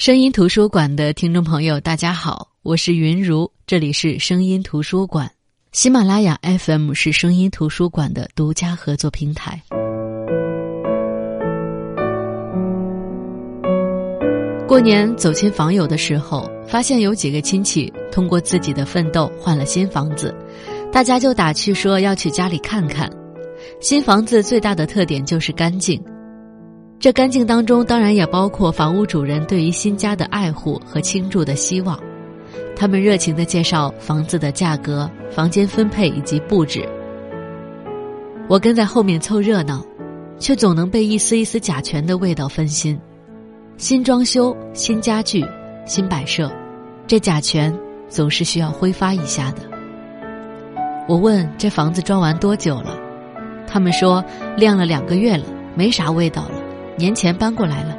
声音图书馆的听众朋友，大家好，我是云如，这里是声音图书馆。喜马拉雅 FM 是声音图书馆的独家合作平台。过年走亲访友的时候，发现有几个亲戚通过自己的奋斗换了新房子，大家就打趣说要去家里看看。新房子最大的特点就是干净。这干净当中，当然也包括房屋主人对于新家的爱护和倾注的希望。他们热情的介绍房子的价格、房间分配以及布置。我跟在后面凑热闹，却总能被一丝一丝甲醛的味道分心。新装修、新家具、新摆设，这甲醛总是需要挥发一下的。我问这房子装完多久了，他们说晾了两个月了，没啥味道了。年前搬过来了，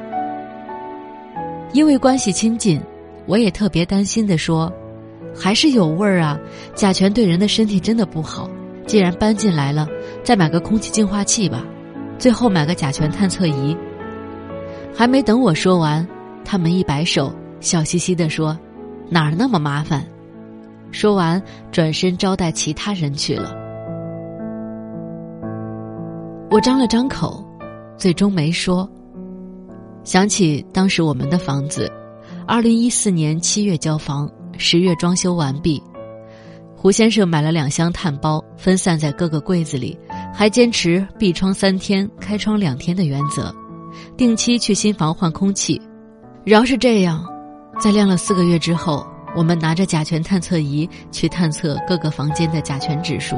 因为关系亲近，我也特别担心的说，还是有味儿啊，甲醛对人的身体真的不好。既然搬进来了，再买个空气净化器吧，最后买个甲醛探测仪。还没等我说完，他们一摆手，笑嘻嘻的说：“哪儿那么麻烦？”说完，转身招待其他人去了。我张了张口。最终没说。想起当时我们的房子，二零一四年七月交房，十月装修完毕。胡先生买了两箱炭包，分散在各个柜子里，还坚持闭窗三天、开窗两天的原则，定期去新房换空气。饶是这样，在晾了四个月之后，我们拿着甲醛探测仪去探测各个房间的甲醛指数，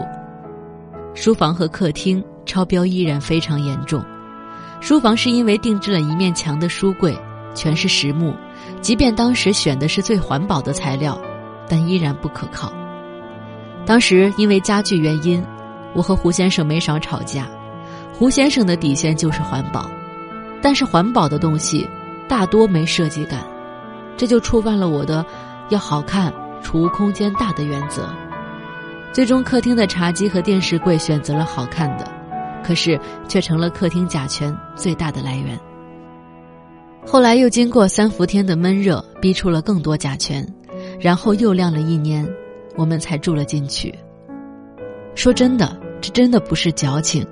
书房和客厅超标依然非常严重。书房是因为定制了一面墙的书柜，全是实木，即便当时选的是最环保的材料，但依然不可靠。当时因为家具原因，我和胡先生没少吵架。胡先生的底线就是环保，但是环保的东西大多没设计感，这就触犯了我的要好看、储物空间大的原则。最终，客厅的茶几和电视柜选择了好看的。可是，却成了客厅甲醛最大的来源。后来又经过三伏天的闷热，逼出了更多甲醛，然后又晾了一年，我们才住了进去。说真的，这真的不是矫情，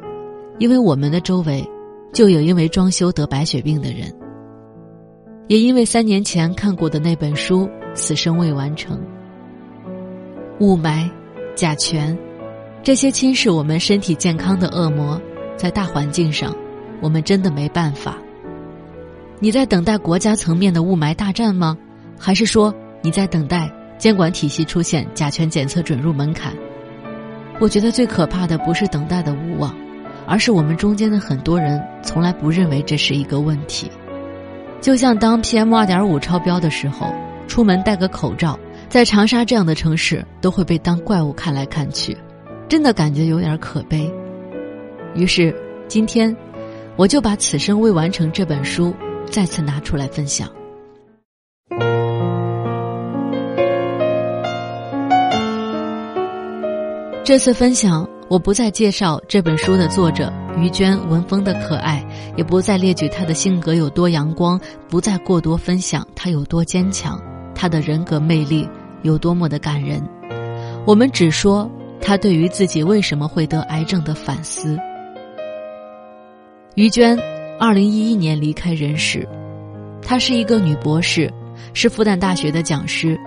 因为我们的周围就有因为装修得白血病的人，也因为三年前看过的那本书此生未完成。雾霾，甲醛。这些侵蚀我们身体健康的恶魔，在大环境上，我们真的没办法。你在等待国家层面的雾霾大战吗？还是说你在等待监管体系出现甲醛检测准入门槛？我觉得最可怕的不是等待的无望，而是我们中间的很多人从来不认为这是一个问题。就像当 PM 二点五超标的时候，出门戴个口罩，在长沙这样的城市都会被当怪物看来看去。真的感觉有点可悲，于是今天，我就把《此生未完成》这本书再次拿出来分享。这次分享，我不再介绍这本书的作者于娟文风的可爱，也不再列举她的性格有多阳光，不再过多分享她有多坚强，她的人格魅力有多么的感人。我们只说。他对于自己为什么会得癌症的反思。于娟，二零一一年离开人世。她是一个女博士，是复旦大学的讲师。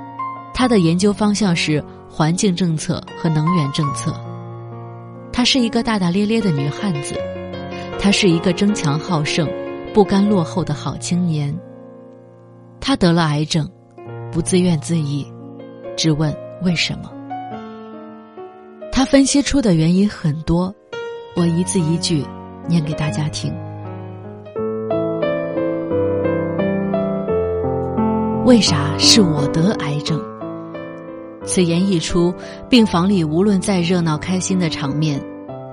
她的研究方向是环境政策和能源政策。她是一个大大咧咧的女汉子。她是一个争强好胜、不甘落后的好青年。她得了癌症，不自怨自艾，只问为什么。分析出的原因很多，我一字一句念给大家听。为啥是我得癌症？此言一出，病房里无论再热闹开心的场面，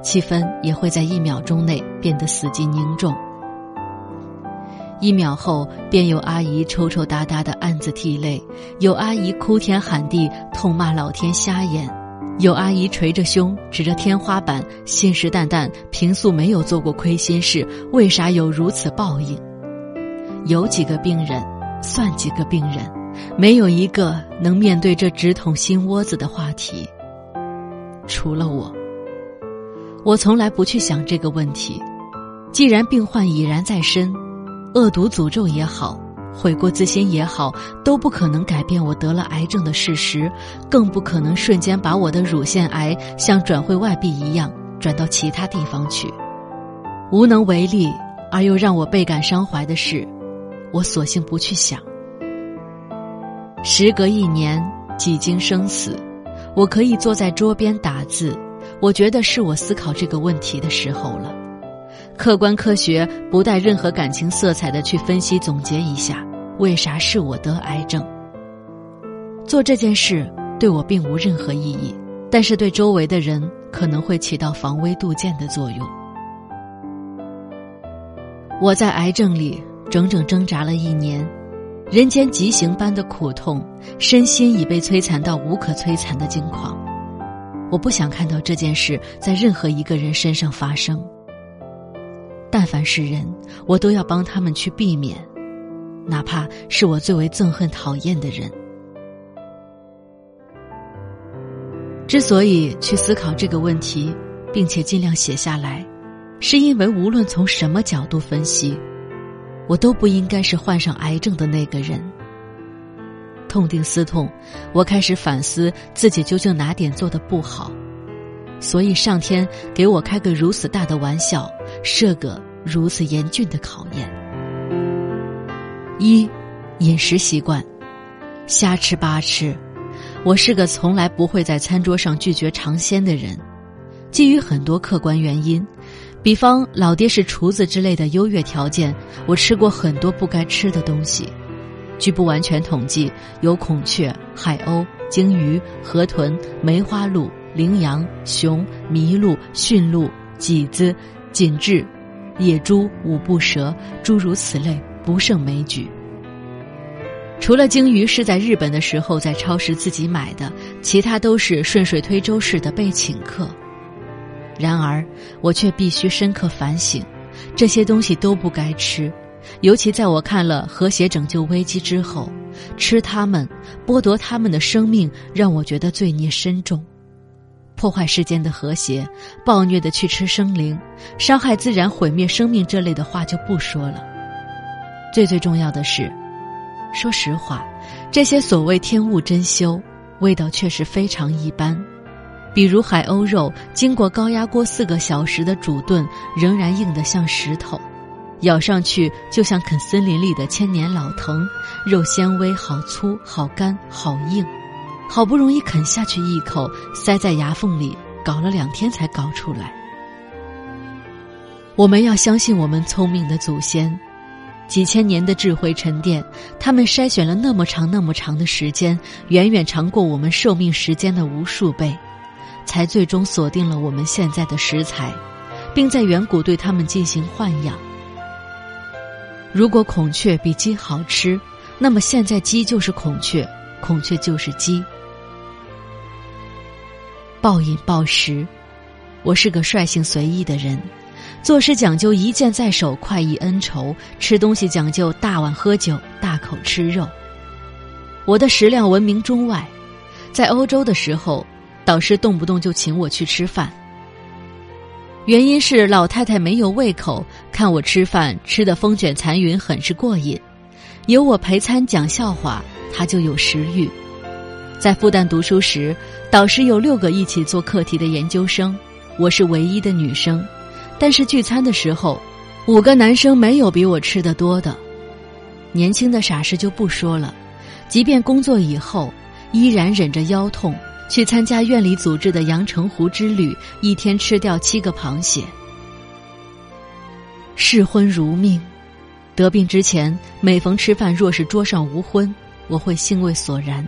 气氛也会在一秒钟内变得死寂凝重。一秒后，便有阿姨抽抽搭搭的暗自涕泪，有阿姨哭天喊地痛骂老天瞎眼。有阿姨捶着胸，指着天花板，信誓旦旦：平素没有做过亏心事，为啥有如此报应？有几个病人算几个病人，没有一个能面对这直捅心窝子的话题。除了我，我从来不去想这个问题。既然病患已然在身，恶毒诅咒也好，悔过自新也好，都不可能改变我得了癌症的事实，更不可能瞬间把我的乳腺癌像转会外币一样转到其他地方去。无能为力而又让我倍感伤怀的是，我索性不去想。时隔一年，几经生死，我可以坐在桌边打字，我觉得是我思考这个问题的时候了。客观科学不带任何感情色彩的去分析总结一下，为啥是我得癌症？做这件事对我并无任何意义，但是对周围的人可能会起到防微杜渐的作用。我在癌症里整整挣扎了一年，人间极刑般的苦痛，身心已被摧残到无可摧残的境况。我不想看到这件事在任何一个人身上发生。但凡是人，我都要帮他们去避免，哪怕是我最为憎恨、讨厌的人。之所以去思考这个问题，并且尽量写下来，是因为无论从什么角度分析，我都不应该是患上癌症的那个人。痛定思痛，我开始反思自己究竟哪点做的不好。所以，上天给我开个如此大的玩笑，设个如此严峻的考验。一，饮食习惯，瞎吃八吃。我是个从来不会在餐桌上拒绝尝鲜的人，基于很多客观原因，比方老爹是厨子之类的优越条件，我吃过很多不该吃的东西。据不完全统计，有孔雀、海鸥、鲸鱼、河豚、梅花鹿。羚羊、熊、麋鹿、驯鹿、麂子、锦雉、野猪、五步蛇，诸如此类，不胜枚举。除了鲸鱼是在日本的时候在超市自己买的，其他都是顺水推舟式的被请客。然而，我却必须深刻反省，这些东西都不该吃。尤其在我看了《和谐拯救危机》之后，吃它们，剥夺他们的生命，让我觉得罪孽深重。破坏世间的和谐，暴虐的去吃生灵，伤害自然、毁灭生命这类的话就不说了。最最重要的是，说实话，这些所谓天物珍馐，味道确实非常一般。比如海鸥肉，经过高压锅四个小时的煮炖，仍然硬得像石头，咬上去就像啃森林里的千年老藤，肉纤维好粗、好干、好硬。好不容易啃下去一口，塞在牙缝里，搞了两天才搞出来。我们要相信我们聪明的祖先，几千年的智慧沉淀，他们筛选了那么长那么长的时间，远远长过我们寿命时间的无数倍，才最终锁定了我们现在的食材，并在远古对他们进行豢养。如果孔雀比鸡好吃，那么现在鸡就是孔雀，孔雀就是鸡。暴饮暴食，我是个率性随意的人，做事讲究一剑在手，快意恩仇；吃东西讲究大碗喝酒，大口吃肉。我的食量闻名中外，在欧洲的时候，导师动不动就请我去吃饭。原因是老太太没有胃口，看我吃饭吃的风卷残云，很是过瘾。有我陪餐讲笑话，她就有食欲。在复旦读书时。导师有六个一起做课题的研究生，我是唯一的女生。但是聚餐的时候，五个男生没有比我吃的多的。年轻的傻事就不说了，即便工作以后，依然忍着腰痛去参加院里组织的阳澄湖之旅，一天吃掉七个螃蟹。嗜荤如命，得病之前，每逢吃饭若是桌上无荤，我会兴味索然。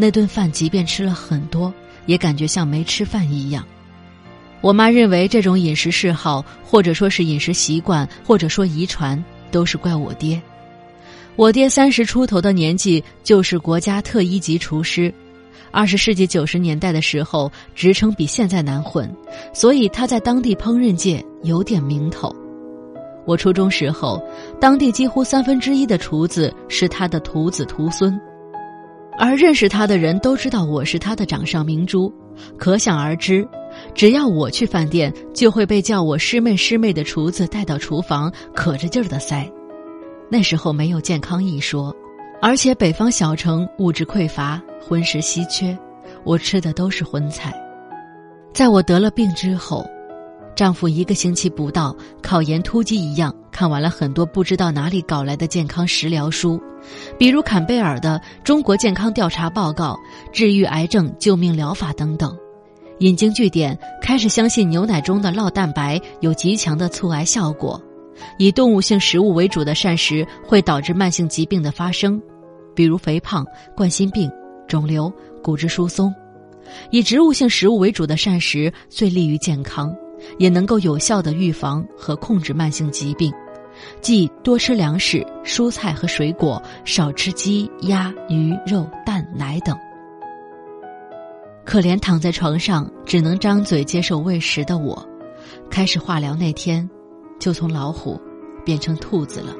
那顿饭即便吃了很多，也感觉像没吃饭一样。我妈认为这种饮食嗜好，或者说是饮食习惯，或者说遗传，都是怪我爹。我爹三十出头的年纪就是国家特一级厨师，二十世纪九十年代的时候，职称比现在难混，所以他在当地烹饪界有点名头。我初中时候，当地几乎三分之一的厨子是他的徒子徒孙，而认识他的人都知道我是他的掌上明珠，可想而知，只要我去饭店，就会被叫我师妹师妹的厨子带到厨房，可着劲儿的塞。那时候没有健康一说，而且北方小城物质匮乏，荤食稀缺，我吃的都是荤菜。在我得了病之后。丈夫一个星期不到，考研突击一样看完了很多不知道哪里搞来的健康食疗书，比如坎贝尔的《中国健康调查报告》《治愈癌症救命疗法》等等，引经据典，开始相信牛奶中的酪蛋白有极强的促癌效果，以动物性食物为主的膳食会导致慢性疾病的发生，比如肥胖、冠心病、肿瘤、骨质疏松；以植物性食物为主的膳食最利于健康。也能够有效的预防和控制慢性疾病，即多吃粮食、蔬菜和水果，少吃鸡、鸭、鱼、肉、蛋、奶等。可怜躺在床上只能张嘴接受喂食的我，开始化疗那天，就从老虎变成兔子了。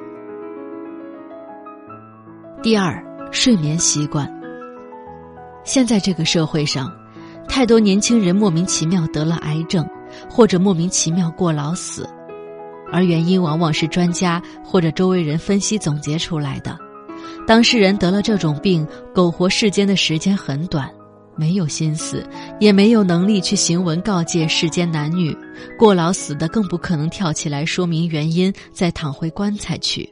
第二，睡眠习惯。现在这个社会上，太多年轻人莫名其妙得了癌症。或者莫名其妙过劳死，而原因往往是专家或者周围人分析总结出来的。当事人得了这种病，苟活世间的时间很短，没有心思，也没有能力去行文告诫世间男女。过劳死的更不可能跳起来说明原因，再躺回棺材去。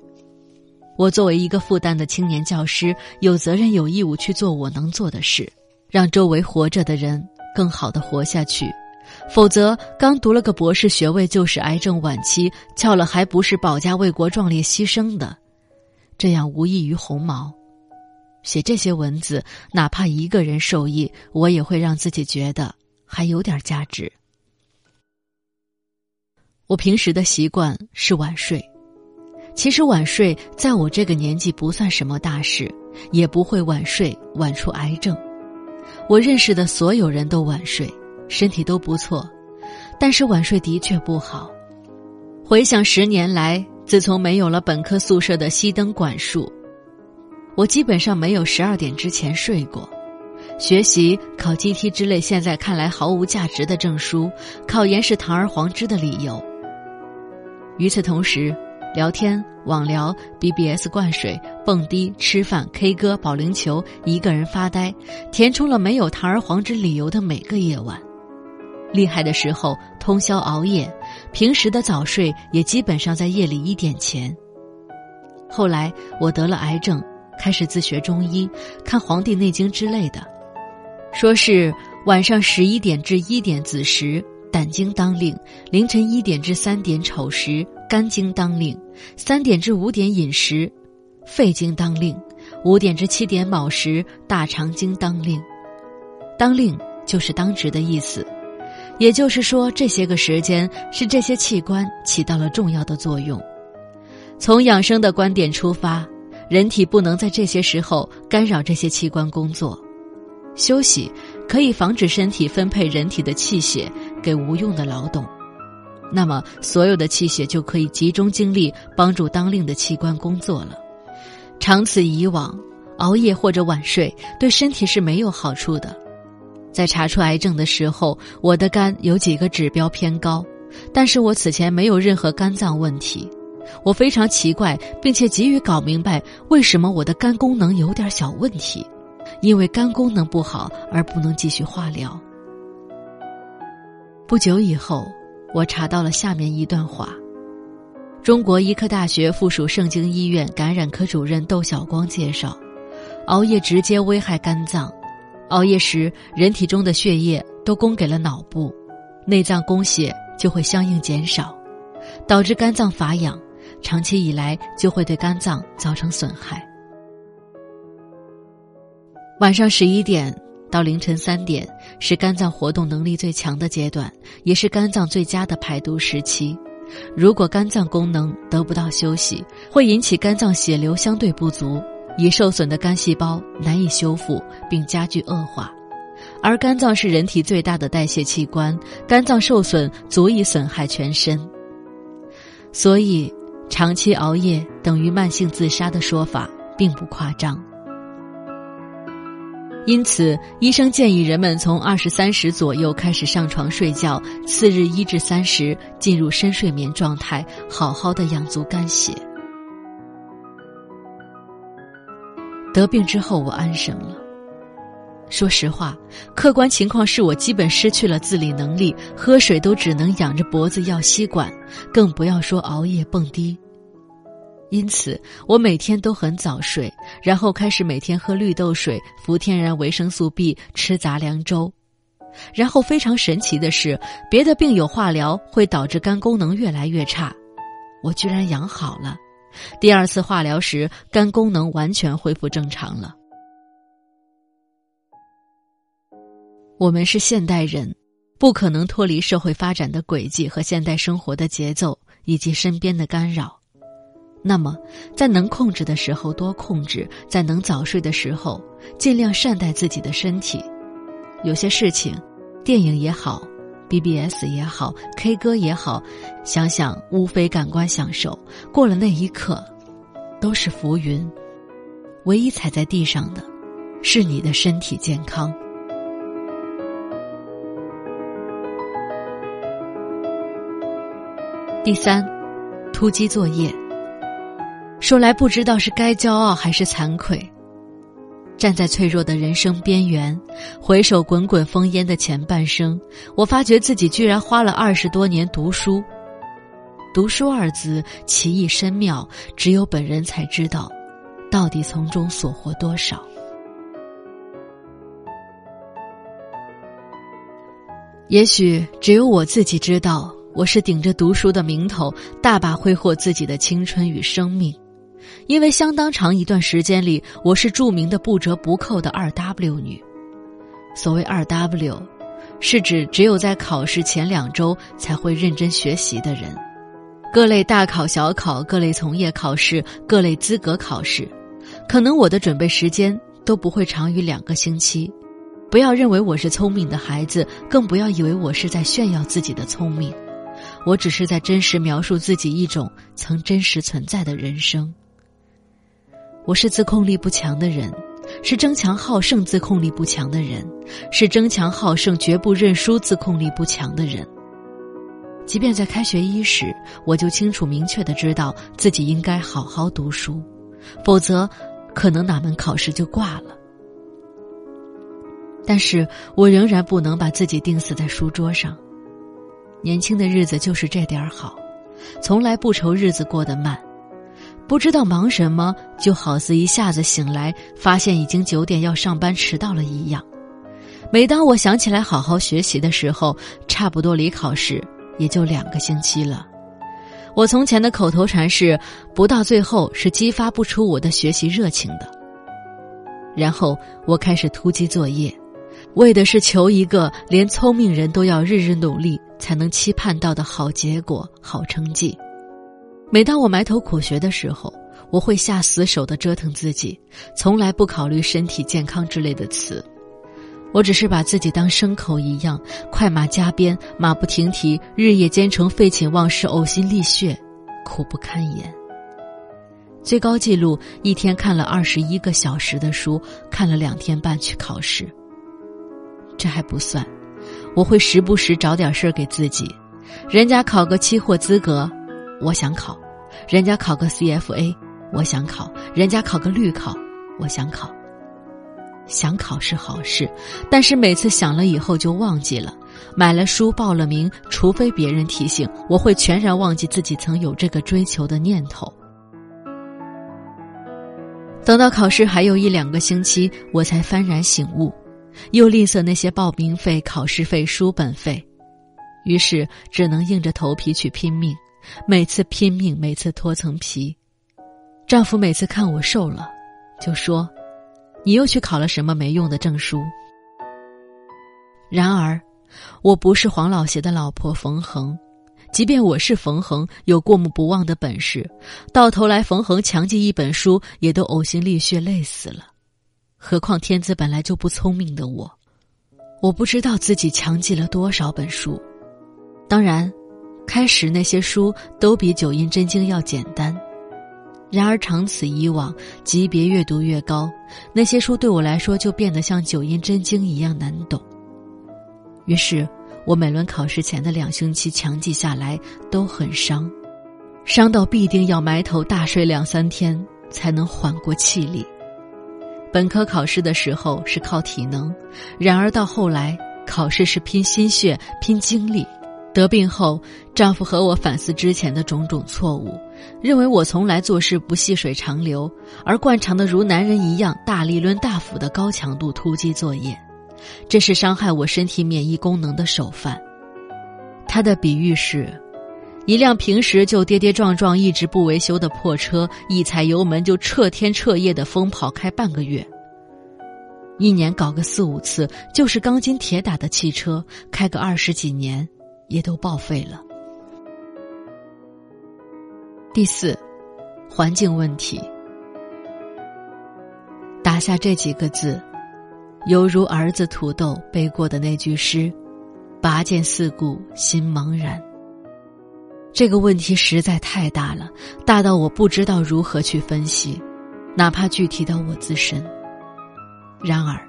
我作为一个复旦的青年教师，有责任有义务去做我能做的事，让周围活着的人更好的活下去。否则，刚读了个博士学位就是癌症晚期，翘了还不是保家卫国、壮烈牺牲的，这样无异于鸿毛。写这些文字，哪怕一个人受益，我也会让自己觉得还有点价值。我平时的习惯是晚睡，其实晚睡在我这个年纪不算什么大事，也不会晚睡晚出癌症。我认识的所有人都晚睡。身体都不错，但是晚睡的确不好。回想十年来，自从没有了本科宿舍的熄灯管束，我基本上没有十二点之前睡过。学习、考 GT 之类现在看来毫无价值的证书，考研是堂而皇之的理由。与此同时，聊天、网聊、BBS 灌水、蹦迪、吃饭、K 歌、保龄球，一个人发呆，填充了没有堂而皇之理由的每个夜晚。厉害的时候通宵熬夜，平时的早睡也基本上在夜里一点前。后来我得了癌症，开始自学中医，看《黄帝内经》之类的，说是晚上十一点至一点子时胆经当令，凌晨一点至三点丑时肝经当令，三点至五点饮食肺经当令，五点至七点卯时大肠经当令。当令就是当值的意思。也就是说，这些个时间是这些器官起到了重要的作用。从养生的观点出发，人体不能在这些时候干扰这些器官工作。休息可以防止身体分配人体的气血给无用的劳动，那么所有的气血就可以集中精力帮助当令的器官工作了。长此以往，熬夜或者晚睡对身体是没有好处的。在查出癌症的时候，我的肝有几个指标偏高，但是我此前没有任何肝脏问题。我非常奇怪，并且急于搞明白为什么我的肝功能有点小问题，因为肝功能不好而不能继续化疗。不久以后，我查到了下面一段话：中国医科大学附属盛京医院感染科主任窦晓光介绍，熬夜直接危害肝脏。熬夜时，人体中的血液都供给了脑部，内脏供血就会相应减少，导致肝脏乏氧，长期以来就会对肝脏造成损害。晚上十一点到凌晨三点是肝脏活动能力最强的阶段，也是肝脏最佳的排毒时期。如果肝脏功能得不到休息，会引起肝脏血流相对不足。已受损的肝细胞难以修复，并加剧恶化，而肝脏是人体最大的代谢器官，肝脏受损足以损害全身。所以，长期熬夜等于慢性自杀的说法并不夸张。因此，医生建议人们从二十三时左右开始上床睡觉，次日一至三时进入深睡眠状态，好好的养足肝血。得病之后，我安生了。说实话，客观情况是我基本失去了自理能力，喝水都只能仰着脖子要吸管，更不要说熬夜蹦迪。因此，我每天都很早睡，然后开始每天喝绿豆水、服天然维生素 B、吃杂粮粥。然后非常神奇的是，别的病友化疗会导致肝功能越来越差，我居然养好了。第二次化疗时，肝功能完全恢复正常了。我们是现代人，不可能脱离社会发展的轨迹和现代生活的节奏以及身边的干扰。那么，在能控制的时候多控制，在能早睡的时候尽量善待自己的身体。有些事情，电影也好，BBS 也好，K 歌也好，想想无非感官享受，过了那一刻，都是浮云。唯一踩在地上的，是你的身体健康。第三，突击作业。说来不知道是该骄傲还是惭愧。站在脆弱的人生边缘，回首滚滚烽烟的前半生，我发觉自己居然花了二十多年读书。读书二字奇异深妙，只有本人才知道，到底从中所获多少。也许只有我自己知道。我是顶着读书的名头，大把挥霍自己的青春与生命，因为相当长一段时间里，我是著名的不折不扣的二 W 女。所谓二 W，是指只有在考试前两周才会认真学习的人。各类大考、小考、各类从业考试、各类资格考试，可能我的准备时间都不会长于两个星期。不要认为我是聪明的孩子，更不要以为我是在炫耀自己的聪明。我只是在真实描述自己一种曾真实存在的人生。我是自控力不强的人，是争强好胜自控力不强的人，是争强好胜绝不认输自控力不强的人。即便在开学伊始，我就清楚明确的知道自己应该好好读书，否则可能哪门考试就挂了。但是我仍然不能把自己钉死在书桌上。年轻的日子就是这点儿好，从来不愁日子过得慢，不知道忙什么，就好似一下子醒来，发现已经九点要上班迟到了一样。每当我想起来好好学习的时候，差不多离考试也就两个星期了。我从前的口头禅是：不到最后是激发不出我的学习热情的。然后我开始突击作业。为的是求一个连聪明人都要日日努力才能期盼到的好结果、好成绩。每当我埋头苦学的时候，我会下死手的折腾自己，从来不考虑身体健康之类的词。我只是把自己当牲口一样，快马加鞭，马不停蹄，日夜兼程，废寝忘食，呕心沥血，苦不堪言。最高纪录一天看了二十一个小时的书，看了两天半去考试。这还不算，我会时不时找点事儿给自己。人家考个期货资格，我想考；人家考个 CFA，我想考；人家考个绿考，我想考。想考是好事，但是每次想了以后就忘记了。买了书报了名，除非别人提醒，我会全然忘记自己曾有这个追求的念头。等到考试还有一两个星期，我才幡然醒悟。又吝啬那些报名费、考试费、书本费，于是只能硬着头皮去拼命。每次拼命，每次脱层皮。丈夫每次看我瘦了，就说：“你又去考了什么没用的证书？”然而，我不是黄老邪的老婆冯恒，即便我是冯恒，有过目不忘的本事，到头来冯恒强记一本书，也都呕心沥血，累死了。何况天资本来就不聪明的我，我不知道自己强记了多少本书。当然，开始那些书都比《九阴真经》要简单，然而长此以往，级别越读越高，那些书对我来说就变得像《九阴真经》一样难懂。于是，我每轮考试前的两星期强记下来都很伤，伤到必定要埋头大睡两三天才能缓过气力。本科考试的时候是靠体能，然而到后来考试是拼心血、拼精力。得病后，丈夫和我反思之前的种种错误，认为我从来做事不细水长流，而惯常的如男人一样大力抡大斧的高强度突击作业，这是伤害我身体免疫功能的首犯。他的比喻是：一辆平时就跌跌撞撞、一直不维修的破车，一踩油门就彻天彻夜的疯跑开半个月。一年搞个四五次，就是钢筋铁打的汽车，开个二十几年。也都报废了。第四，环境问题。打下这几个字，犹如儿子土豆背过的那句诗：“拔剑四顾心茫然。”这个问题实在太大了，大到我不知道如何去分析，哪怕具体到我自身。然而。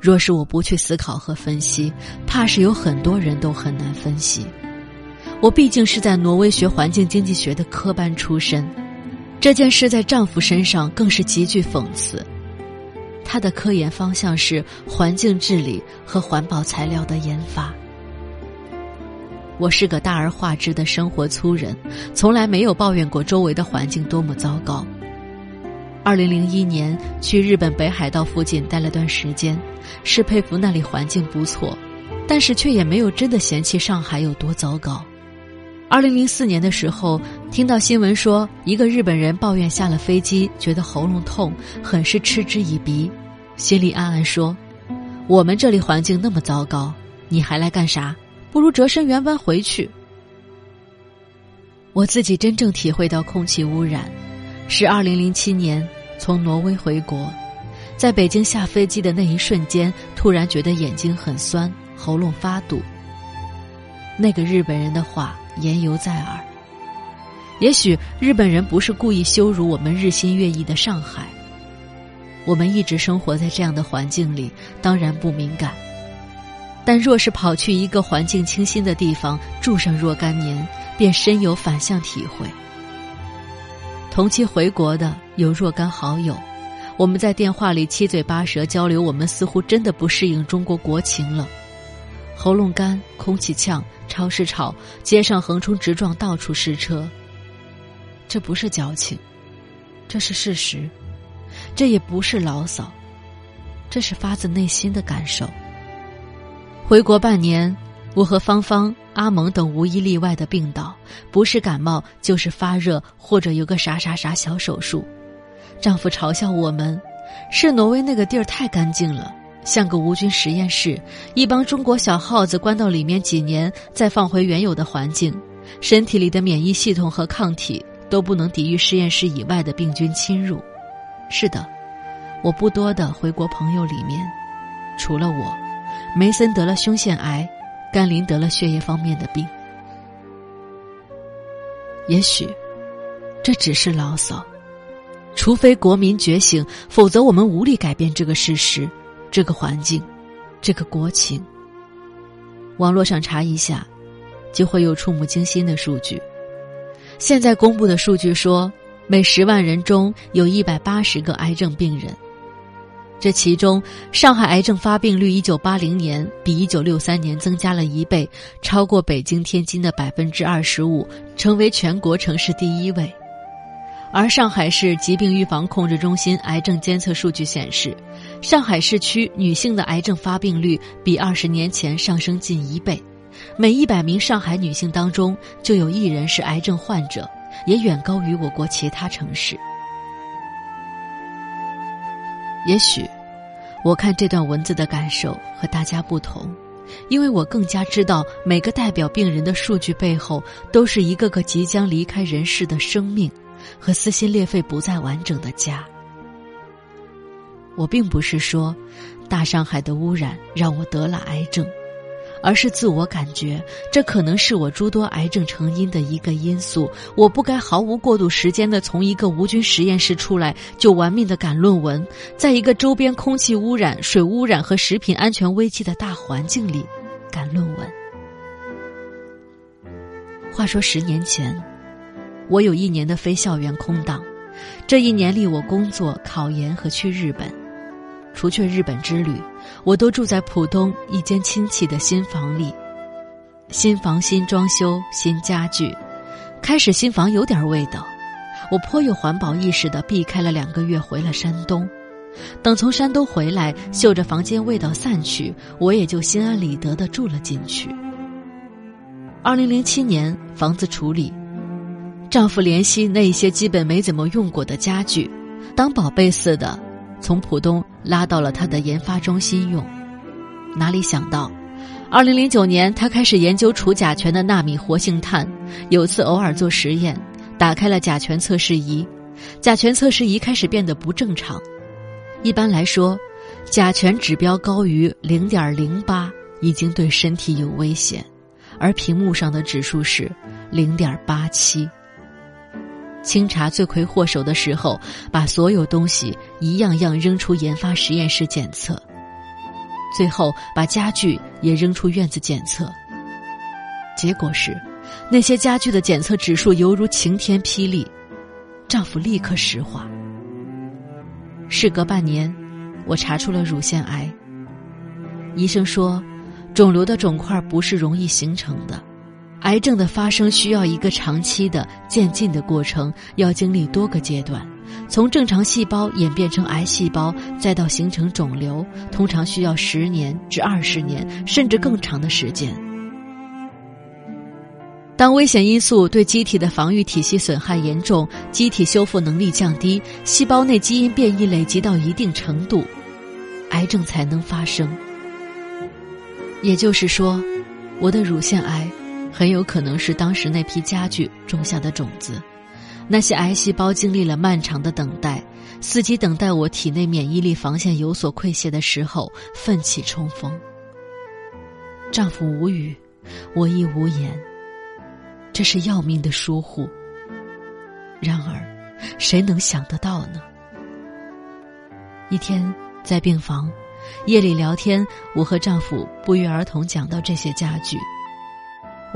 若是我不去思考和分析，怕是有很多人都很难分析。我毕竟是在挪威学环境经济学的科班出身，这件事在丈夫身上更是极具讽刺。他的科研方向是环境治理和环保材料的研发。我是个大而化之的生活粗人，从来没有抱怨过周围的环境多么糟糕。二零零一年去日本北海道附近待了段时间，是佩服那里环境不错，但是却也没有真的嫌弃上海有多糟糕。二零零四年的时候，听到新闻说一个日本人抱怨下了飞机觉得喉咙痛，很是嗤之以鼻，心里暗暗说：“我们这里环境那么糟糕，你还来干啥？不如折身原班回去。”我自己真正体会到空气污染，是二零零七年。从挪威回国，在北京下飞机的那一瞬间，突然觉得眼睛很酸，喉咙发堵。那个日本人的话言犹在耳。也许日本人不是故意羞辱我们日新月异的上海，我们一直生活在这样的环境里，当然不敏感。但若是跑去一个环境清新的地方住上若干年，便深有反向体会。同期回国的有若干好友，我们在电话里七嘴八舌交流，我们似乎真的不适应中国国情了。喉咙干，空气呛，超市吵，街上横冲直撞，到处是车。这不是矫情，这是事实，这也不是牢骚，这是发自内心的感受。回国半年，我和芳芳。阿蒙等无一例外的病倒，不是感冒就是发热，或者有个啥啥啥小手术。丈夫嘲笑我们，是挪威那个地儿太干净了，像个无菌实验室，一帮中国小耗子关到里面几年，再放回原有的环境，身体里的免疫系统和抗体都不能抵御实验室以外的病菌侵入。是的，我不多的回国朋友里面，除了我，梅森得了胸腺癌。甘霖得了血液方面的病，也许这只是牢骚。除非国民觉醒，否则我们无力改变这个事实、这个环境、这个国情。网络上查一下，就会有触目惊心的数据。现在公布的数据说，每十万人中有一百八十个癌症病人。这其中，上海癌症发病率一九八零年比一九六三年增加了一倍，超过北京、天津的百分之二十五，成为全国城市第一位。而上海市疾病预防控制中心癌症监测数据显示，上海市区女性的癌症发病率比二十年前上升近一倍，每一百名上海女性当中就有一人是癌症患者，也远高于我国其他城市。也许，我看这段文字的感受和大家不同，因为我更加知道每个代表病人的数据背后，都是一个个即将离开人世的生命，和撕心裂肺不再完整的家。我并不是说，大上海的污染让我得了癌症，而是自我感觉这可能是我诸多癌症成因的一个因素。我不该毫无过渡时间的从一个无菌实验室出来就玩命的赶论文，在一个周边空气污染、水污染和食品安全危机的大环境里赶论文。话说十年前，我有一年的非校园空档，这一年里我工作、考研和去日本。除却日本之旅，我都住在浦东一间亲戚的新房里。新房新装修新家具，开始新房有点味道，我颇有环保意识的避开了两个月，回了山东。等从山东回来，嗅着房间味道散去，我也就心安理得的住了进去。二零零七年，房子处理，丈夫怜惜那一些基本没怎么用过的家具，当宝贝似的。从浦东拉到了他的研发中心用，哪里想到，二零零九年他开始研究除甲醛的纳米活性炭。有次偶尔做实验，打开了甲醛测试仪，甲醛测试仪开始变得不正常。一般来说，甲醛指标高于零点零八已经对身体有危险，而屏幕上的指数是零点八七。清查罪魁祸首的时候，把所有东西一样样扔出研发实验室检测，最后把家具也扔出院子检测。结果是，那些家具的检测指数犹如晴天霹雳，丈夫立刻石化。事隔半年，我查出了乳腺癌。医生说，肿瘤的肿块不是容易形成的。癌症的发生需要一个长期的渐进的过程，要经历多个阶段，从正常细胞演变成癌细胞，再到形成肿瘤，通常需要十年至二十年，甚至更长的时间。当危险因素对机体的防御体系损害严重，机体修复能力降低，细胞内基因变异累积到一定程度，癌症才能发生。也就是说，我的乳腺癌。很有可能是当时那批家具种下的种子，那些癌细胞经历了漫长的等待，伺机等待我体内免疫力防线有所溃泄的时候奋起冲锋。丈夫无语，我亦无言。这是要命的疏忽。然而，谁能想得到呢？一天在病房，夜里聊天，我和丈夫不约而同讲到这些家具。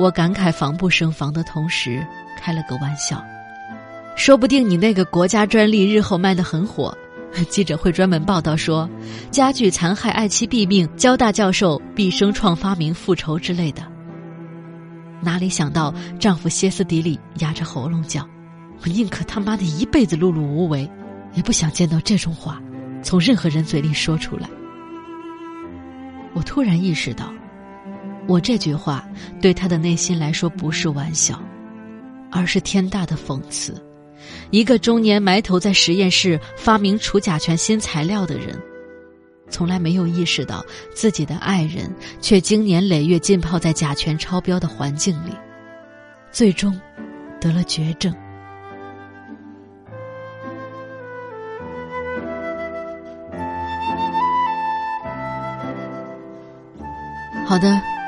我感慨防不胜防的同时，开了个玩笑，说不定你那个国家专利日后卖得很火，记者会专门报道说，家具残害爱妻毙命，交大教授毕生创发明复仇之类的。哪里想到丈夫歇斯底里，压着喉咙叫：“我宁可他妈的一辈子碌碌无为，也不想见到这种话从任何人嘴里说出来。”我突然意识到。我这句话对他的内心来说不是玩笑，而是天大的讽刺。一个中年埋头在实验室发明除甲醛新材料的人，从来没有意识到自己的爱人却经年累月浸泡在甲醛超标的环境里，最终得了绝症。好的。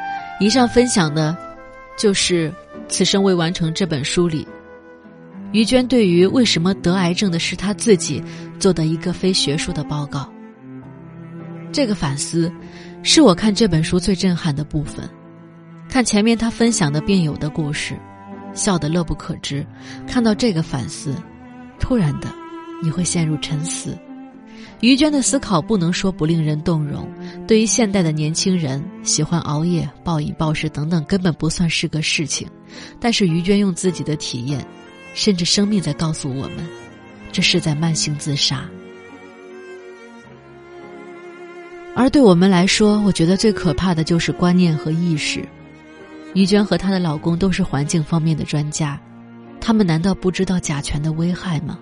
以上分享的，就是《此生未完成》这本书里，于娟对于为什么得癌症的是她自己做的一个非学术的报告。这个反思，是我看这本书最震撼的部分。看前面他分享的病友的故事，笑得乐不可支；看到这个反思，突然的，你会陷入沉思。于娟的思考不能说不令人动容。对于现代的年轻人，喜欢熬夜、暴饮暴食等等，根本不算是个事情。但是于娟用自己的体验，甚至生命在告诉我们，这是在慢性自杀。而对我们来说，我觉得最可怕的就是观念和意识。于娟和她的老公都是环境方面的专家，他们难道不知道甲醛的危害吗？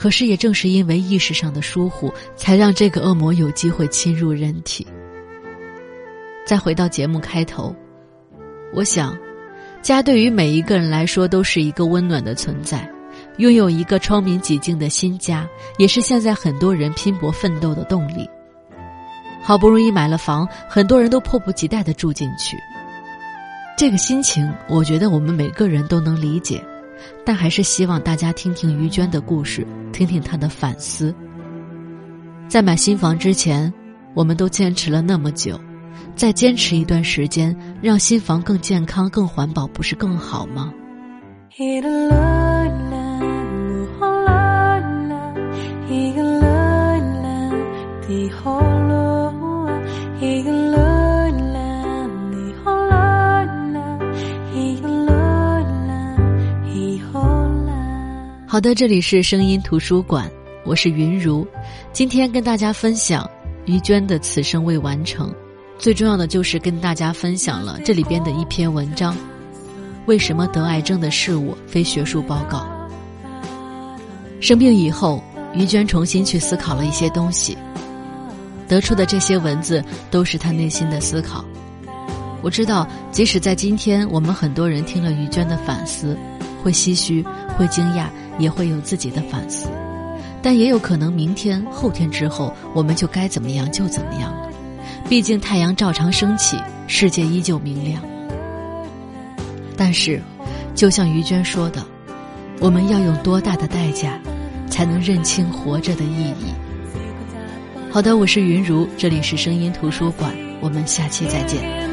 可是，也正是因为意识上的疏忽，才让这个恶魔有机会侵入人体。再回到节目开头，我想，家对于每一个人来说都是一个温暖的存在，拥有一个窗明几净的新家，也是现在很多人拼搏奋斗的动力。好不容易买了房，很多人都迫不及待的住进去。这个心情，我觉得我们每个人都能理解，但还是希望大家听听于娟的故事，听听她的反思。在买新房之前，我们都坚持了那么久，再坚持一段时间，让新房更健康、更环保，不是更好吗？好的，这里是声音图书馆，我是云如，今天跟大家分享于娟的《此生未完成》，最重要的就是跟大家分享了这里边的一篇文章：为什么得癌症的是我，非学术报告？生病以后，于娟重新去思考了一些东西，得出的这些文字都是她内心的思考。我知道，即使在今天，我们很多人听了于娟的反思。会唏嘘，会惊讶，也会有自己的反思，但也有可能明天、后天之后，我们就该怎么样就怎么样了。毕竟太阳照常升起，世界依旧明亮。但是，就像于娟说的，我们要用多大的代价，才能认清活着的意义？好的，我是云如，这里是声音图书馆，我们下期再见。